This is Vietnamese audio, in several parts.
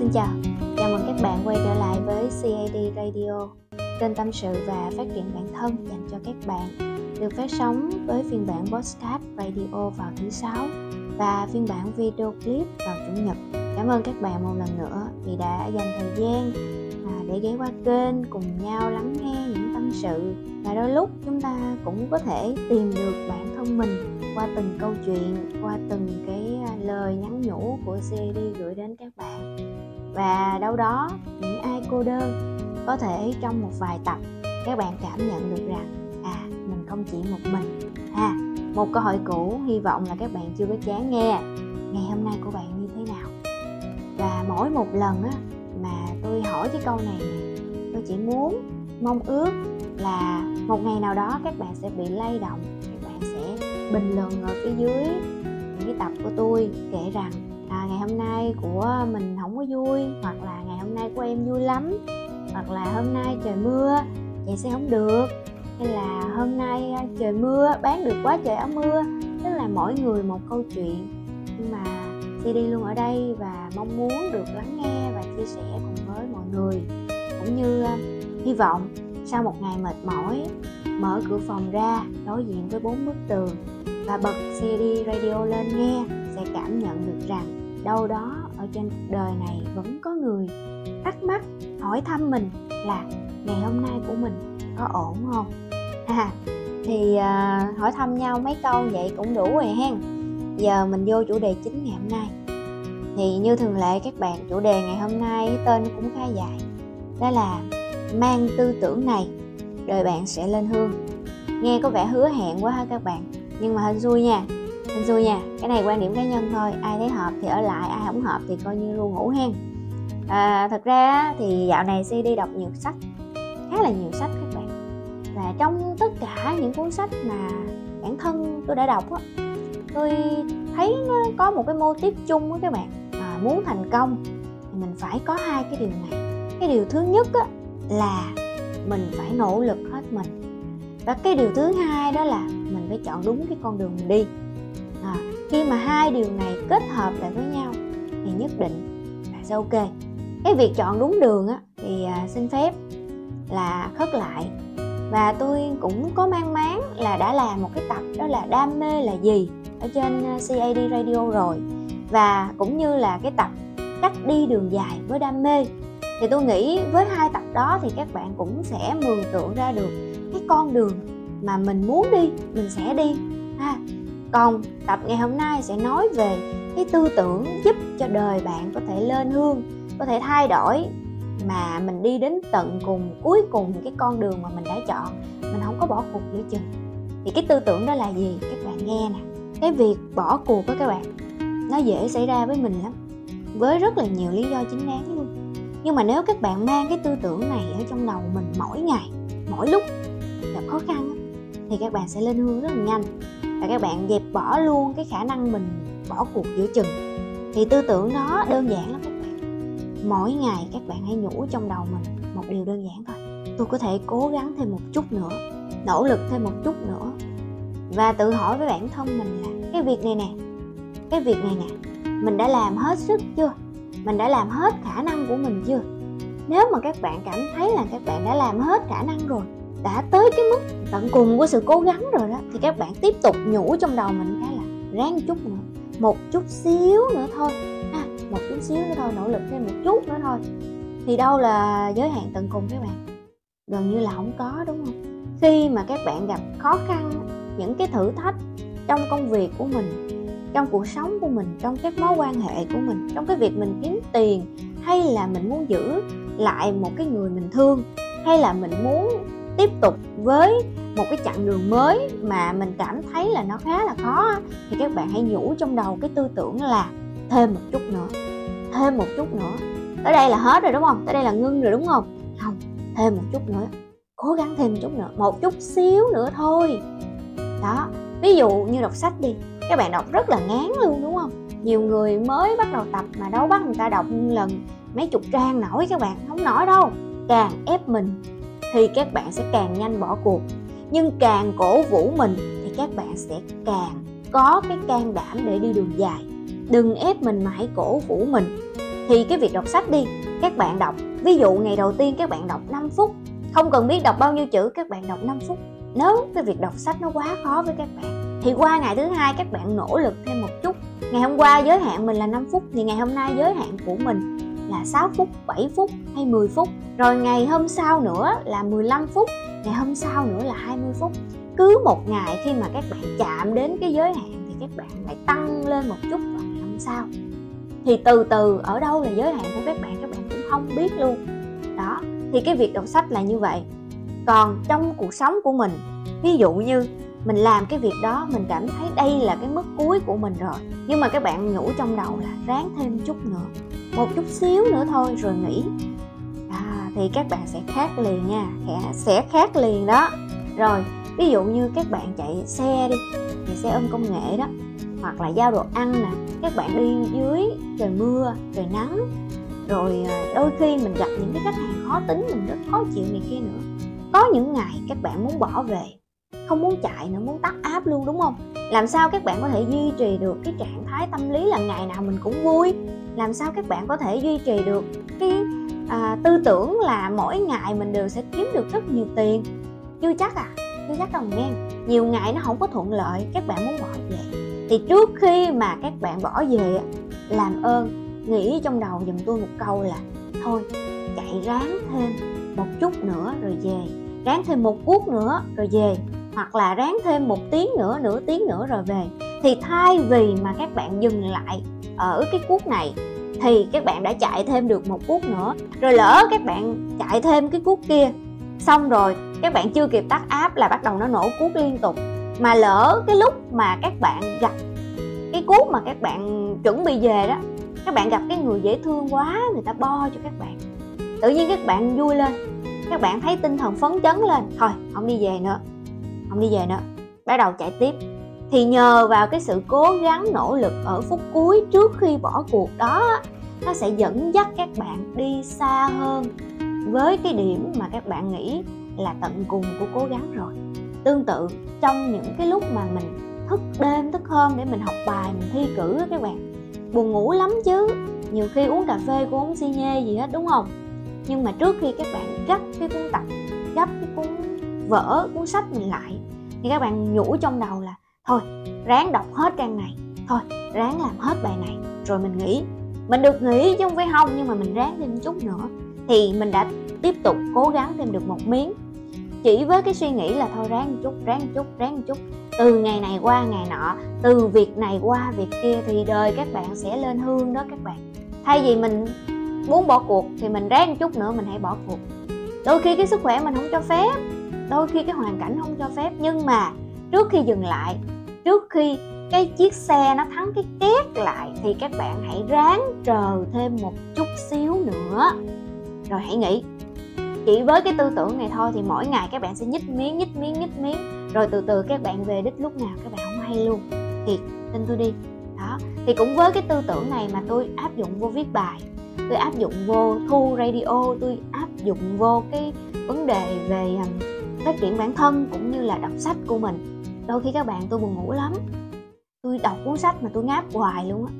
Xin chào, chào mừng các bạn quay trở lại với CAD Radio, kênh tâm sự và phát triển bản thân dành cho các bạn, được phát sóng với phiên bản podcast radio vào thứ sáu và phiên bản video clip vào chủ nhật. Cảm ơn các bạn một lần nữa vì đã dành thời gian à, để ghé qua kênh cùng nhau lắng nghe những tâm sự. Và đôi lúc chúng ta cũng có thể tìm được bản thân mình qua từng câu chuyện qua từng cái à, lời nhắn nhủ của CD gửi đến các bạn và đâu đó những ai cô đơn có thể trong một vài tập các bạn cảm nhận được rằng à mình không chỉ một mình. Ha một câu hỏi cũ hy vọng là các bạn chưa có chán nghe. Ngày hôm nay của bạn như thế nào? Và mỗi một lần á mà tôi hỏi cái câu này tôi chỉ muốn mong ước là một ngày nào đó các bạn sẽ bị lay động thì bạn sẽ bình luận ở phía dưới những cái tập của tôi kể rằng à, ngày hôm nay của mình có vui, hoặc là ngày hôm nay của em vui lắm, hoặc là hôm nay trời mưa chạy xe không được. Hay là hôm nay à, trời mưa, bán được quá trời áo mưa, tức là mỗi người một câu chuyện. Nhưng mà CD luôn ở đây và mong muốn được lắng nghe và chia sẻ cùng với mọi người. Cũng như à, hy vọng sau một ngày mệt mỏi, mở cửa phòng ra đối diện với bốn bức tường và bật CD radio lên nghe, sẽ cảm nhận được rằng đâu đó ở trên cuộc đời này vẫn có người thắc mắc hỏi thăm mình là ngày hôm nay của mình có ổn không? À, thì à, hỏi thăm nhau mấy câu vậy cũng đủ rồi hen. Giờ mình vô chủ đề chính ngày hôm nay. Thì như thường lệ các bạn chủ đề ngày hôm nay tên cũng khá dài. Đó là mang tư tưởng này đời bạn sẽ lên hương. Nghe có vẻ hứa hẹn quá ha các bạn. Nhưng mà hên xui nha hên xui nha cái này quan điểm cá nhân thôi ai thấy hợp thì ở lại ai không hợp thì coi như ru ngủ hen. À, thật ra thì dạo này si đi đọc nhiều sách khá là nhiều sách các bạn. Và trong tất cả những cuốn sách mà bản thân tôi đã đọc á tôi thấy nó có một cái mô tiếp chung với các bạn. À, muốn thành công thì mình phải có hai cái điều này. Cái điều thứ nhất á là mình phải nỗ lực hết mình. Và cái điều thứ hai đó là mình phải chọn đúng cái con đường mình đi khi mà hai điều này kết hợp lại với nhau, thì nhất định là sẽ ok. Cái việc chọn đúng đường á, thì à, xin phép là khất lại. Và tôi cũng có mang máng là đã làm một cái tập đó là đam mê là gì ở trên à, CAD Radio rồi. Và cũng như là cái tập cách đi đường dài với đam mê. Thì tôi nghĩ với hai tập đó thì các bạn cũng sẽ mường tượng ra được cái con đường mà mình muốn đi, mình sẽ đi. Ha còn tập ngày hôm nay sẽ nói về cái tư tưởng giúp cho đời bạn có thể lên hương, có thể thay đổi mà mình đi đến tận cùng, cuối cùng cái con đường mà mình đã chọn, mình không có bỏ cuộc giữa chừng. Thì cái tư tưởng đó là gì? Các bạn nghe nè. Cái việc bỏ cuộc đó các bạn, nó dễ xảy ra với mình lắm, với rất là nhiều lý do chính đáng luôn. Nhưng mà nếu các bạn mang cái tư tưởng này ở trong đầu mình mỗi ngày, mỗi lúc gặp khó khăn thì các bạn sẽ lên hương rất là nhanh là các bạn dẹp bỏ luôn cái khả năng mình bỏ cuộc giữa chừng. Thì tư tưởng đó đơn giản lắm các bạn. Mỗi ngày các bạn hãy nhủ trong đầu mình một điều đơn giản thôi. Tôi có thể cố gắng thêm một chút nữa, nỗ lực thêm một chút nữa. Và tự hỏi với bản thân mình là, cái việc này nè, cái việc này nè, mình đã làm hết sức chưa? Mình đã làm hết khả năng của mình chưa? Nếu mà các bạn cảm thấy là các bạn đã làm hết khả năng rồi đã tới cái mức tận cùng của sự cố gắng rồi đó thì các bạn tiếp tục nhủ trong đầu mình cái là ráng chút nữa một chút xíu nữa thôi. À, một chút xíu nữa thôi nỗ lực thêm một chút nữa thôi. Thì đâu là giới hạn tận cùng các bạn? Gần như là không có đúng không? Khi mà các bạn gặp khó khăn những cái thử thách trong công việc của mình trong cuộc sống của mình trong các mối quan hệ của mình trong cái việc mình kiếm tiền hay là mình muốn giữ lại một cái người mình thương hay là mình muốn tiếp tục với một cái chặng đường mới mà mình cảm thấy là nó khá là khó thì các bạn hãy nhủ trong đầu cái tư tưởng là thêm một chút nữa, thêm một chút nữa. Tới đây là hết rồi đúng không? Tới đây là ngưng rồi đúng không? Không, thêm một chút nữa, cố gắng thêm một chút nữa, một chút xíu nữa thôi. Đó, ví dụ như đọc sách đi, các bạn đọc rất là ngán luôn đúng không? Nhiều người mới bắt đầu tập mà đâu bắt người ta đọc lần, mấy chục trang nổi các bạn, không nổi đâu, càng ép mình thì các bạn sẽ càng nhanh bỏ cuộc. Nhưng càng cổ vũ mình thì các bạn sẽ càng có cái can đảm để đi đường dài. Đừng ép mình mà hãy cổ vũ mình. Thì cái việc đọc sách đi, các bạn đọc. Ví dụ ngày đầu tiên các bạn đọc 5 phút, không cần biết đọc bao nhiêu chữ, các bạn đọc 5 phút. Nếu cái việc đọc sách nó quá khó với các bạn, thì qua ngày thứ hai các bạn nỗ lực thêm một chút. Ngày hôm qua giới hạn mình là 5 phút, thì ngày hôm nay giới hạn của mình là 6 phút, 7 phút hay 10 phút. Rồi ngày hôm sau nữa là 15 phút ngày hôm sau nữa là 20 phút. Cứ một ngày khi mà các bạn chạm đến cái giới hạn thì các bạn lại tăng lên một chút vào ngày hôm sau. Thì từ từ ở đâu là giới hạn của các bạn các bạn cũng không biết luôn. Đó thì cái việc đọc sách là như vậy. Còn trong cuộc sống của mình ví dụ như mình làm cái việc đó mình cảm thấy đây là cái mức cuối của mình rồi. Nhưng mà các bạn nhủ trong đầu là ráng thêm chút nữa một chút xíu nữa thôi rồi nghỉ. À, thì các bạn sẽ khác liền nha sẽ khác liền đó. Rồi ví dụ như các bạn chạy xe đi thì xe ôm công nghệ đó hoặc là giao đồ ăn nè các bạn đi dưới trời mưa trời nắng rồi à, đôi khi mình gặp những cái khách hàng khó tính mình rất khó chịu này kia nữa. Có những ngày các bạn muốn bỏ về không muốn chạy nữa muốn tắt áp luôn đúng không? Làm sao các bạn có thể duy trì được cái trạng thái tâm lý là ngày nào mình cũng vui? Làm sao các bạn có thể duy trì được cái à, tư tưởng là mỗi ngày mình đều sẽ kiếm được rất nhiều tiền? Chưa chắc à chưa chắc đâu nghe. Nhiều ngày nó không có thuận lợi các bạn muốn bỏ về. Thì trước khi mà các bạn bỏ về làm ơn nghĩ trong đầu giùm tôi một câu là thôi chạy ráng thêm một chút nữa rồi về ráng thêm một cuốc nữa rồi về hoặc là ráng thêm một tiếng nữa, nửa tiếng nữa rồi về. Thì thay vì mà các bạn dừng lại ở cái cuốc này, thì các bạn đã chạy thêm được một cuốc nữa. Rồi lỡ các bạn chạy thêm cái cuốc kia, xong rồi các bạn chưa kịp tắt áp là bắt đầu nó nổ cuốc liên tục. Mà lỡ cái lúc mà các bạn gặp cái cuốc mà các bạn chuẩn bị về đó, các bạn gặp cái người dễ thương quá, người ta bo cho các bạn. Tự nhiên các bạn vui lên, các bạn thấy tinh thần phấn chấn lên. Thôi, không đi về nữa không đi về nữa. Bắt đầu chạy tiếp. Thì nhờ vào cái sự cố gắng, nỗ lực ở phút cuối trước khi bỏ cuộc đó, nó sẽ dẫn dắt các bạn đi xa hơn với cái điểm mà các bạn nghĩ là tận cùng của cố gắng rồi. Tương tự, trong những cái lúc mà mình thức đêm, thức hôm để mình học bài, mình thi cử đó các bạn, buồn ngủ lắm chứ. Nhiều khi uống cà phê cũng không xi nhê gì hết, đúng không? Nhưng mà trước khi các bạn gấp cái cuốn tập, gấp cái cuốn vỡ cuốn sách mình lại. Thì các bạn nhủ trong đầu là, thôi, ráng đọc hết trang này. Thôi, ráng làm hết bài này. Rồi mình nghỉ mình được nghỉ chứ không phải không, nhưng mà mình ráng thêm chút nữa. Thì mình đã tiếp tục cố gắng thêm được một miếng. Chỉ với cái suy nghĩ là, thôi, ráng một chút, ráng một chút, ráng một chút. Từ ngày này qua ngày nọ, từ việc này qua việc kia thì đời các bạn sẽ lên hương đó các bạn. Thay vì mình muốn bỏ cuộc thì mình ráng một chút nữa, mình hãy bỏ cuộc. Đôi khi cái sức khỏe mình không cho phép đôi khi cái hoàn cảnh không cho phép, nhưng mà trước khi dừng lại, trước khi cái chiếc xe nó thắng cái két lại, thì các bạn hãy ráng chờ thêm một chút xíu nữa. Rồi hãy nghĩ, chỉ với cái tư tưởng này thôi thì mỗi ngày các bạn sẽ nhích miếng nhích miếng nhích miếng. Rồi từ từ các bạn về đích lúc nào các bạn không hay luôn. Thiệt, tin tôi đi. Đó, thì cũng với cái tư tưởng này mà tôi áp dụng vô viết bài, tôi áp dụng vô thu radio, tôi áp dụng vô cái vấn đề về um, phát triển bản thân cũng như là đọc sách của mình. Đôi khi các bạn tôi buồn ngủ lắm. Tôi đọc cuốn sách mà tôi ngáp hoài luôn á.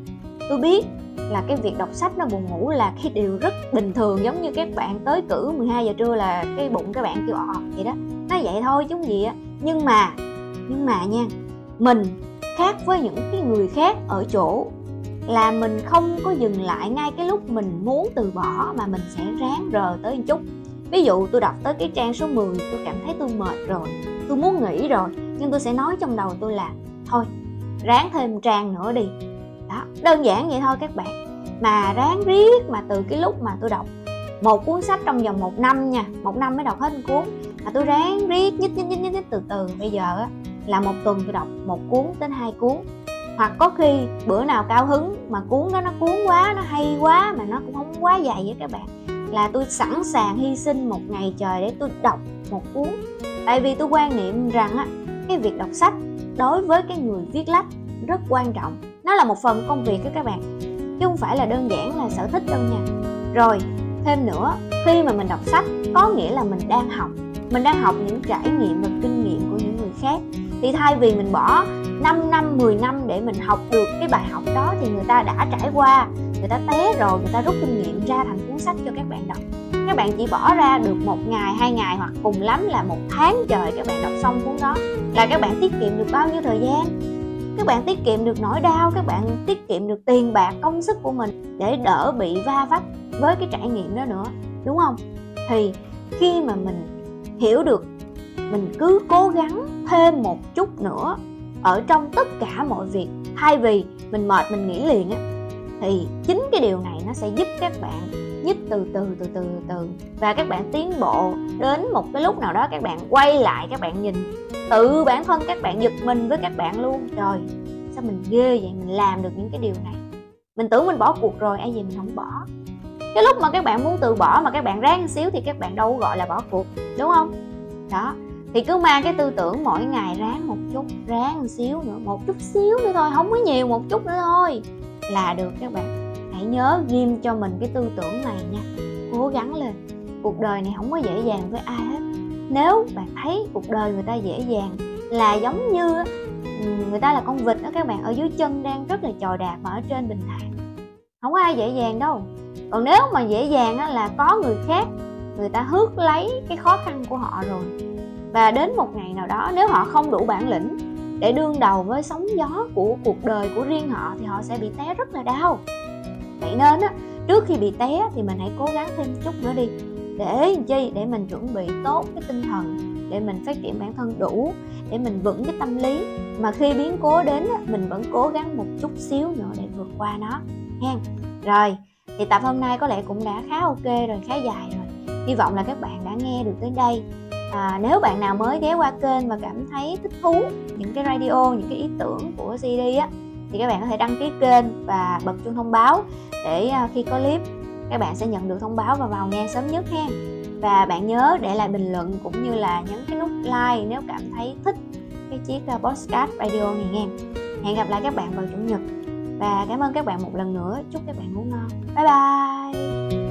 Tôi biết là cái việc đọc sách nó buồn ngủ là cái điều rất bình thường, giống như các bạn tới cử 12 giờ trưa là cái bụng các bạn kêu ọ vậy đó. Nó vậy thôi chứ gì á. Nhưng mà nhưng mà nha, mình khác với những cái người khác ở chỗ là mình không có dừng lại ngay cái lúc mình muốn từ bỏ mà mình sẽ ráng rờ tới một chút ví dụ tôi đọc tới cái trang số 10 tôi cảm thấy tôi mệt rồi, tôi muốn nghỉ rồi, nhưng tôi sẽ nói trong đầu tôi là, thôi, ráng thêm trang nữa đi. Đó, đơn giản vậy thôi các bạn. Mà ráng riết mà từ cái lúc mà tôi đọc một cuốn sách trong vòng một năm nha, một năm mới đọc hết một cuốn, mà tôi ráng riết, nhích nhích nhích nhích từ từ. Bây giờ á, là một tuần tôi đọc một cuốn đến hai cuốn. Hoặc có khi bữa nào cao hứng mà cuốn đó nó cuốn quá, nó hay quá mà nó cũng không quá dài với các bạn là tôi sẵn sàng hy sinh một ngày trời để tôi đọc một cuốn. Tại vì tôi quan niệm rằng á, cái việc đọc sách đối với cái người viết lách rất quan trọng. Nó là một phần công việc của các bạn, chứ không phải là đơn giản là sở thích đâu nha. Rồi, thêm nữa, khi mà mình đọc sách, có nghĩa là mình đang học. Mình đang học những trải nghiệm và kinh nghiệm của những người khác. Thì thay vì mình bỏ 5 năm 10 năm để mình học được cái bài học đó thì người ta đã trải qua, người ta té rồi, người ta rút kinh nghiệm ra thành cuốn sách cho các bạn đọc. Các bạn chỉ bỏ ra được một ngày, hai ngày hoặc cùng lắm là một tháng trời các bạn đọc xong cuốn đó. Là các bạn tiết kiệm được bao nhiêu thời gian? Các bạn tiết kiệm được nỗi đau, các bạn tiết kiệm được tiền bạc, công sức của mình để đỡ bị va vấp với cái trải nghiệm đó nữa, đúng không? Thì khi mà mình hiểu được, mình cứ cố gắng thêm một chút nữa ở trong tất cả mọi việc. Thay vì mình mệt, mình nghỉ liền á, thì chính cái điều này nó sẽ giúp các bạn nhích từ từ từ từ từ. Và các bạn tiến bộ đến một cái lúc nào đó các bạn quay lại, các bạn nhìn tự bản thân các bạn, giật mình với các bạn luôn. Trời, sao mình ghê vậy? Mình làm được những cái điều này. Mình tưởng mình bỏ cuộc rồi, ai gì mình không bỏ. Cái lúc mà các bạn muốn từ bỏ mà các bạn ráng xíu thì các bạn đâu gọi là bỏ cuộc, đúng không? Đó thì cứ mang cái tư tưởng mỗi ngày ráng một chút, ráng một xíu nữa, một chút xíu nữa thôi, không có nhiều, một chút nữa thôi là được các bạn. Hãy nhớ ghim cho mình cái tư tưởng này nha. Cố gắng lên. Cuộc đời này không có dễ dàng với ai hết. Nếu bạn thấy cuộc đời người ta dễ dàng là giống như người ta là con vịt đó các bạn, ở dưới chân đang rất là chò đạp mà ở trên bình thản. Không có ai dễ dàng đâu. Còn nếu mà dễ dàng là có người khác, người ta hước lấy cái khó khăn của họ rồi và đến một ngày nào đó, nếu họ không đủ bản lĩnh để đương đầu với sóng gió của cuộc đời của riêng họ, thì họ sẽ bị té rất là đau. Vậy nên á, trước khi bị té thì mình hãy cố gắng thêm chút nữa đi. Để chi? Để mình chuẩn bị tốt cái tinh thần, để mình phát triển bản thân đủ, để mình vững cái tâm lý. Mà khi biến cố đến mình vẫn cố gắng một chút xíu nữa để vượt qua nó hen rồi, thì tập hôm nay có lẽ cũng đã khá ok rồi, khá dài rồi. Hy vọng là các bạn đã nghe được tới đây à, nếu bạn nào mới ghé qua kênh và cảm thấy thích thú những cái radio những cái ý tưởng của CD á thì các bạn có thể đăng ký kênh và bật chuông thông báo để à, khi có clip các bạn sẽ nhận được thông báo và vào nghe sớm nhất ha. Và bạn nhớ để lại bình luận cũng như là nhấn cái nút like nếu cảm thấy thích cái chiếc à, podcast radio này nghe hẹn gặp lại các bạn vào chủ nhật. Và cảm ơn các bạn một lần nữa. Chúc các bạn ngủ ngon. Bye bye!